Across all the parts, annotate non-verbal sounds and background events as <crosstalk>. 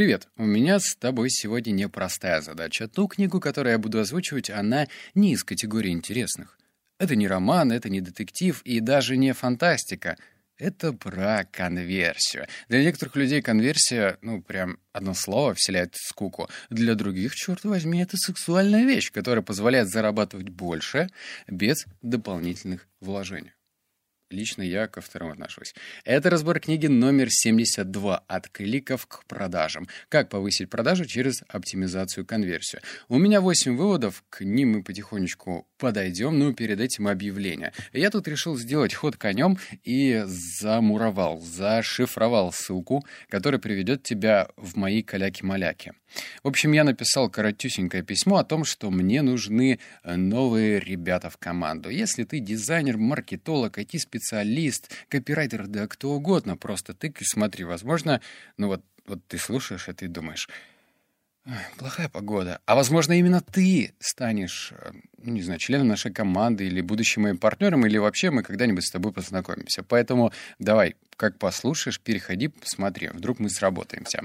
Привет, у меня с тобой сегодня непростая задача. Ту книгу, которую я буду озвучивать, она не из категории интересных. Это не роман, это не детектив и даже не фантастика. Это про конверсию. Для некоторых людей конверсия, ну, прям одно слово вселяет скуку. Для других, черт возьми, это сексуальная вещь, которая позволяет зарабатывать больше без дополнительных вложений. Лично я ко второму отношусь. Это разбор книги номер 72 «От кликов к продажам. Как повысить продажи через оптимизацию конверсию». У меня 8 выводов, к ним мы потихонечку подойдем, но перед этим объявление. Я тут решил сделать ход конем и замуровал, зашифровал ссылку, которая приведет тебя в мои каляки-маляки. В общем, я написал коротюсенькое письмо о том, что мне нужны новые ребята в команду. Если ты дизайнер, маркетолог, IT-специалист, копирайтер, да кто угодно, просто тык и смотри. Возможно, ну вот, вот ты слушаешь это и думаешь, плохая погода. А возможно, именно ты станешь, э, ну, не знаю, членом нашей команды или будущим моим партнером, или вообще мы когда-нибудь с тобой познакомимся. Поэтому давай, как послушаешь, переходи, посмотри, вдруг мы сработаемся.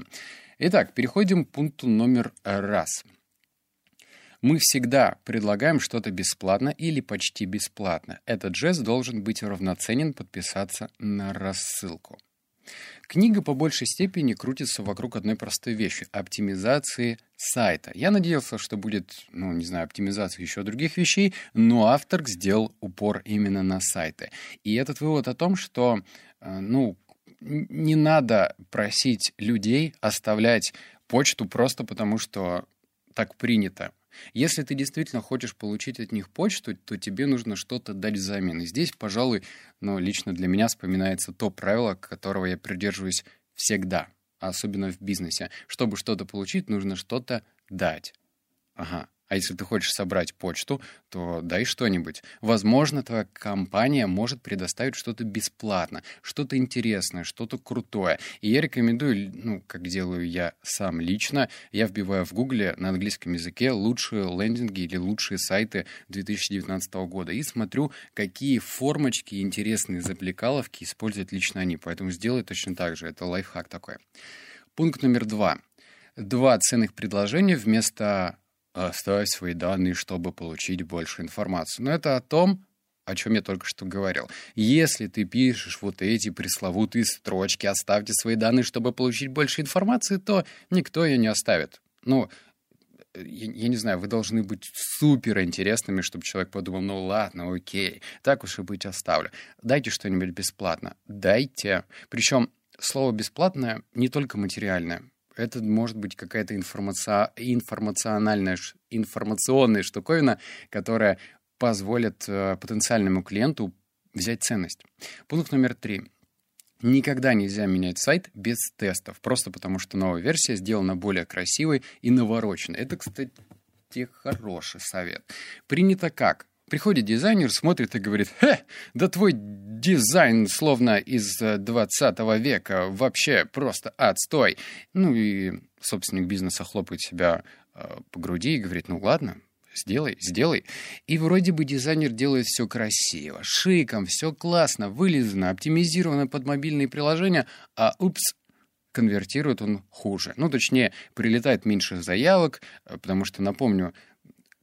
Итак, переходим к пункту номер раз. Мы всегда предлагаем что-то бесплатно или почти бесплатно. Этот жест должен быть равноценен подписаться на рассылку. Книга по большей степени крутится вокруг одной простой вещи — оптимизации сайта. Я надеялся, что будет, ну, не знаю, оптимизация еще других вещей, но автор сделал упор именно на сайты. И этот вывод о том, что, э, ну, не надо просить людей оставлять почту просто потому, что так принято. Если ты действительно хочешь получить от них почту, то тебе нужно что-то дать взамен. И здесь, пожалуй, ну, лично для меня вспоминается то правило, которого я придерживаюсь всегда, особенно в бизнесе. Чтобы что-то получить, нужно что-то дать. Ага, а если ты хочешь собрать почту, то дай что-нибудь. Возможно, твоя компания может предоставить что-то бесплатно, что-то интересное, что-то крутое. И я рекомендую, ну, как делаю я сам лично, я вбиваю в Гугле на английском языке лучшие лендинги или лучшие сайты 2019 года и смотрю, какие формочки интересные заплекаловки используют лично они. Поэтому сделай точно так же. Это лайфхак такой. Пункт номер два. Два ценных предложения вместо оставить свои данные, чтобы получить больше информации. Но это о том, о чем я только что говорил. Если ты пишешь вот эти пресловутые строчки, оставьте свои данные, чтобы получить больше информации, то никто ее не оставит. Ну, я, я не знаю, вы должны быть супер интересными, чтобы человек подумал, ну ладно, окей, так уж и быть оставлю. Дайте что-нибудь бесплатно. Дайте. Причем слово бесплатное не только материальное это может быть какая-то информация, информациональная, информационная штуковина, которая позволит э, потенциальному клиенту взять ценность. Пункт номер три. Никогда нельзя менять сайт без тестов, просто потому что новая версия сделана более красивой и навороченной. Это, кстати, хороший совет. Принято как? Приходит дизайнер, смотрит и говорит, «Хе, да твой дизайн словно из 20 э, века, вообще просто отстой». Ну и собственник бизнеса хлопает себя э, по груди и говорит, «Ну ладно, сделай, сделай». И вроде бы дизайнер делает все красиво, шиком, все классно, вылизано, оптимизировано под мобильные приложения, а упс, конвертирует он хуже. Ну, точнее, прилетает меньше заявок, э, потому что, напомню,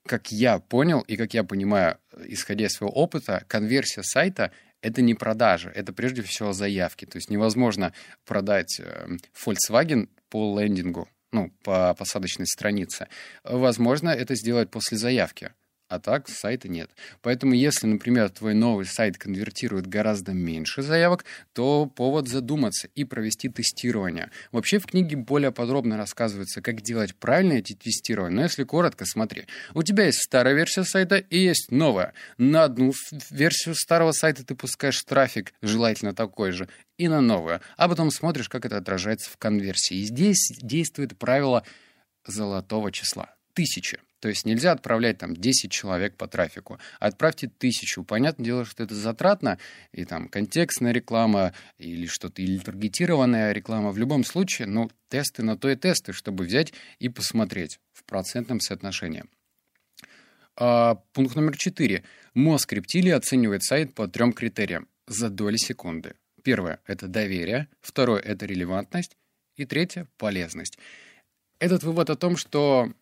как я понял и как я понимаю, исходя из своего опыта, конверсия сайта — это не продажа, это прежде всего заявки. То есть невозможно продать э, Volkswagen по лендингу, ну, по посадочной странице. Возможно это сделать после заявки а так сайта нет. Поэтому если, например, твой новый сайт конвертирует гораздо меньше заявок, то повод задуматься и провести тестирование. Вообще в книге более подробно рассказывается, как делать правильно эти тестирования. Но если коротко, смотри. У тебя есть старая версия сайта и есть новая. На одну версию старого сайта ты пускаешь трафик, желательно такой же, и на новую. А потом смотришь, как это отражается в конверсии. И здесь действует правило золотого числа. Тысяча. То есть нельзя отправлять там 10 человек по трафику. Отправьте тысячу. Понятное дело, что это затратно, и там контекстная реклама или что-то, или таргетированная реклама. В любом случае, ну, тесты на то и тесты, чтобы взять и посмотреть в процентном соотношении. А, пункт номер четыре. Мозг рептилии оценивает сайт по трем критериям за доли секунды. Первое — это доверие. Второе — это релевантность. И третье — полезность. Этот вывод о том, что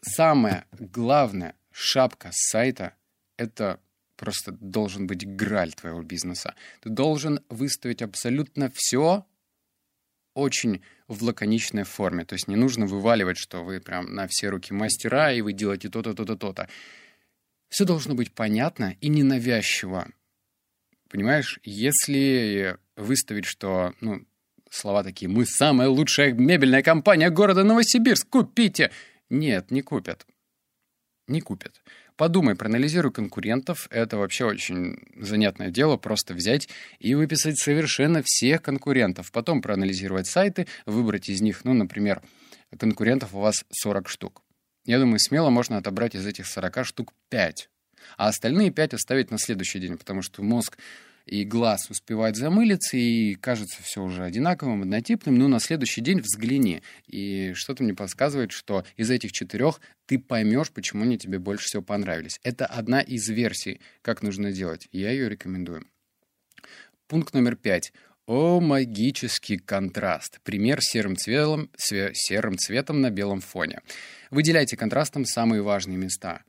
самая главная шапка сайта — это просто должен быть граль твоего бизнеса. Ты должен выставить абсолютно все очень в лаконичной форме. То есть не нужно вываливать, что вы прям на все руки мастера, и вы делаете то-то, то-то, то-то. Все должно быть понятно и ненавязчиво. Понимаешь, если выставить, что, ну, слова такие, мы самая лучшая мебельная компания города Новосибирск, купите. Нет, не купят. Не купят. Подумай, проанализируй конкурентов. Это вообще очень занятное дело, просто взять и выписать совершенно всех конкурентов. Потом проанализировать сайты, выбрать из них, ну, например, конкурентов у вас 40 штук. Я думаю, смело можно отобрать из этих 40 штук 5. А остальные 5 оставить на следующий день, потому что мозг и глаз успевает замылиться, и кажется все уже одинаковым, однотипным, но на следующий день взгляни. И что-то мне подсказывает, что из этих четырех ты поймешь, почему они тебе больше всего понравились. Это одна из версий, как нужно делать. Я ее рекомендую. Пункт номер пять. О, магический контраст. Пример серым цветом, серым цветом на белом фоне. Выделяйте контрастом самые важные места.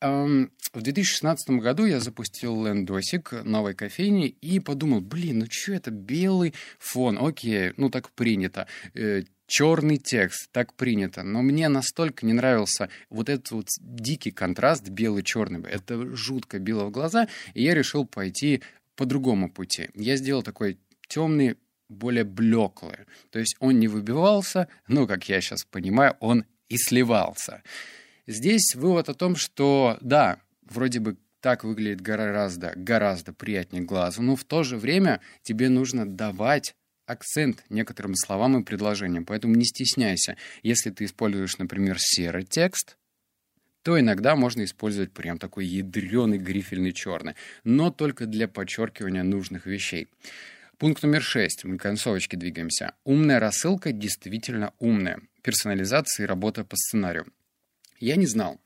В 2016 году я запустил лендосик новой кофейни и подумал, блин, ну что это, белый фон, окей, ну так принято. Э, черный текст, так принято. Но мне настолько не нравился вот этот вот дикий контраст белый-черный. Это жутко било в глаза, и я решил пойти по другому пути. Я сделал такой темный, более блеклый. То есть он не выбивался, но, как я сейчас понимаю, он и сливался. Здесь вывод о том, что да, вроде бы так выглядит гораздо, гораздо приятнее глазу, но в то же время тебе нужно давать акцент некоторым словам и предложениям. Поэтому не стесняйся. Если ты используешь, например, серый текст, то иногда можно использовать прям такой ядреный грифельный черный, но только для подчеркивания нужных вещей. Пункт номер шесть. Мы к концовочке двигаемся. Умная рассылка действительно умная. Персонализация и работа по сценарию. Я не знал.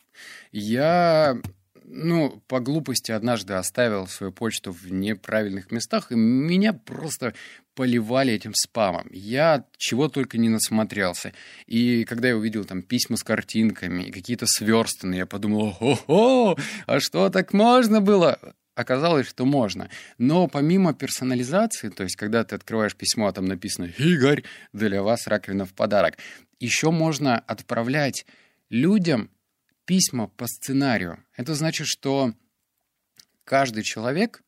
Я, ну, по глупости однажды оставил свою почту в неправильных местах, и меня просто поливали этим спамом. Я чего только не насмотрелся. И когда я увидел там письма с картинками и какие-то сверстаны, я подумал, о-хо, а что так можно было? Оказалось, что можно. Но помимо персонализации, то есть когда ты открываешь письмо, а там написано «Игорь, для вас раковина в подарок», еще можно отправлять людям письма по сценарию. Это значит, что каждый человек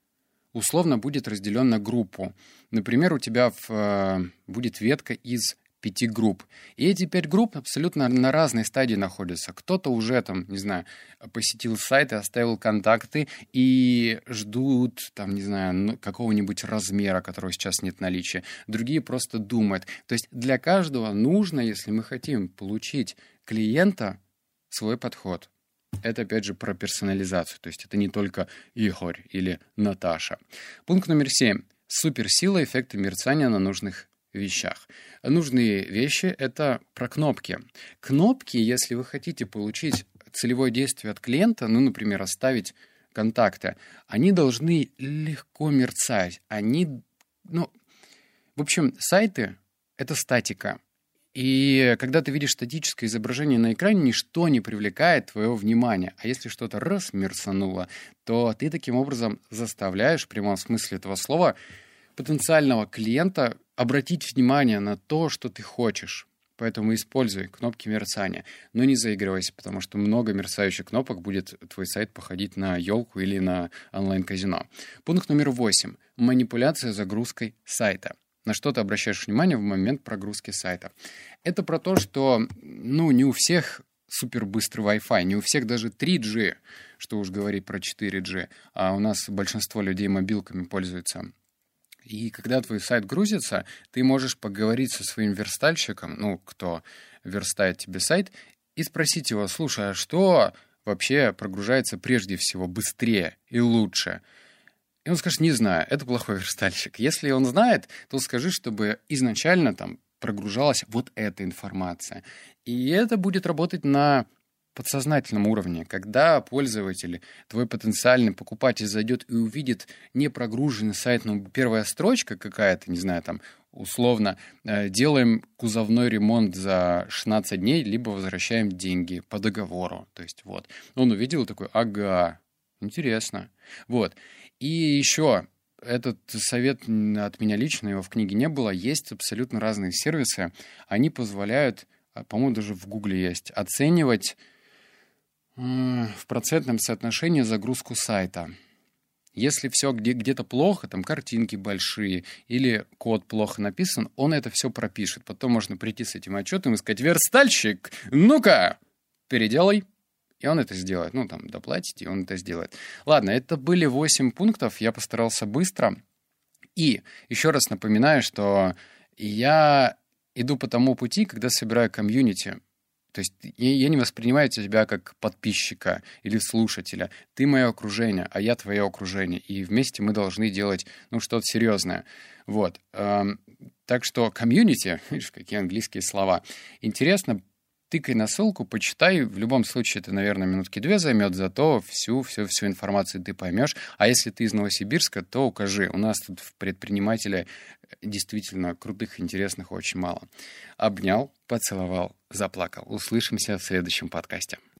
условно будет разделен на группу. Например, у тебя в, э, будет ветка из пяти групп. И эти пять групп абсолютно на разной стадии находятся. Кто-то уже там, не знаю, посетил сайт и оставил контакты и ждут, там, не знаю, ну, какого-нибудь размера, которого сейчас нет наличия. Другие просто думают. То есть для каждого нужно, если мы хотим получить клиента, свой подход. Это, опять же, про персонализацию. То есть это не только Игорь или Наташа. Пункт номер семь. Суперсила эффекта мерцания на нужных вещах. Нужные вещи — это про кнопки. Кнопки, если вы хотите получить целевое действие от клиента, ну, например, оставить контакты, они должны легко мерцать. Они, ну, в общем, сайты — это статика. И когда ты видишь статическое изображение на экране, ничто не привлекает твоего внимания. А если что-то раз мерцануло, то ты таким образом заставляешь, в прямом смысле этого слова, потенциального клиента обратить внимание на то, что ты хочешь. Поэтому используй кнопки мерцания. Но не заигрывайся, потому что много мерцающих кнопок будет твой сайт походить на елку или на онлайн-казино. Пункт номер восемь. Манипуляция загрузкой сайта на что ты обращаешь внимание в момент прогрузки сайта. Это про то, что ну, не у всех супер быстрый Wi-Fi, не у всех даже 3G, что уж говорить про 4G, а у нас большинство людей мобилками пользуются. И когда твой сайт грузится, ты можешь поговорить со своим верстальщиком, ну, кто верстает тебе сайт, и спросить его, слушай, а что вообще прогружается прежде всего быстрее и лучше? И он скажет, не знаю, это плохой верстальщик. Если он знает, то скажи, чтобы изначально там прогружалась вот эта информация. И это будет работать на подсознательном уровне, когда пользователь, твой потенциальный покупатель зайдет и увидит не прогруженный сайт, но первая строчка какая-то, не знаю, там, условно, э, делаем кузовной ремонт за 16 дней, либо возвращаем деньги по договору. То есть вот. Он увидел такой, ага, интересно. Вот. И еще этот совет от меня лично, его в книге не было, есть абсолютно разные сервисы. Они позволяют, а, по-моему, даже в Гугле есть, оценивать в процентном соотношении загрузку сайта. Если все где- где-то плохо, там картинки большие или код плохо написан, он это все пропишет. Потом можно прийти с этим отчетом и сказать, верстальщик, ну-ка, переделай. И он это сделает. Ну, там, доплатите, и он это сделает. Ладно, это были 8 пунктов. Я постарался быстро. И еще раз напоминаю, что я иду по тому пути, когда собираю комьюнити. То есть я не воспринимаю тебя как подписчика или слушателя. Ты мое окружение, а я твое окружение. И вместе мы должны делать ну, что-то серьезное. Вот. Эм, так что комьюнити, <laughs> видишь, какие английские слова. Интересно, тыкай на ссылку, почитай. В любом случае это, наверное, минутки две займет, зато всю, всю, всю информацию ты поймешь. А если ты из Новосибирска, то укажи. У нас тут в предпринимателе действительно крутых, интересных очень мало. Обнял, поцеловал, заплакал. Услышимся в следующем подкасте.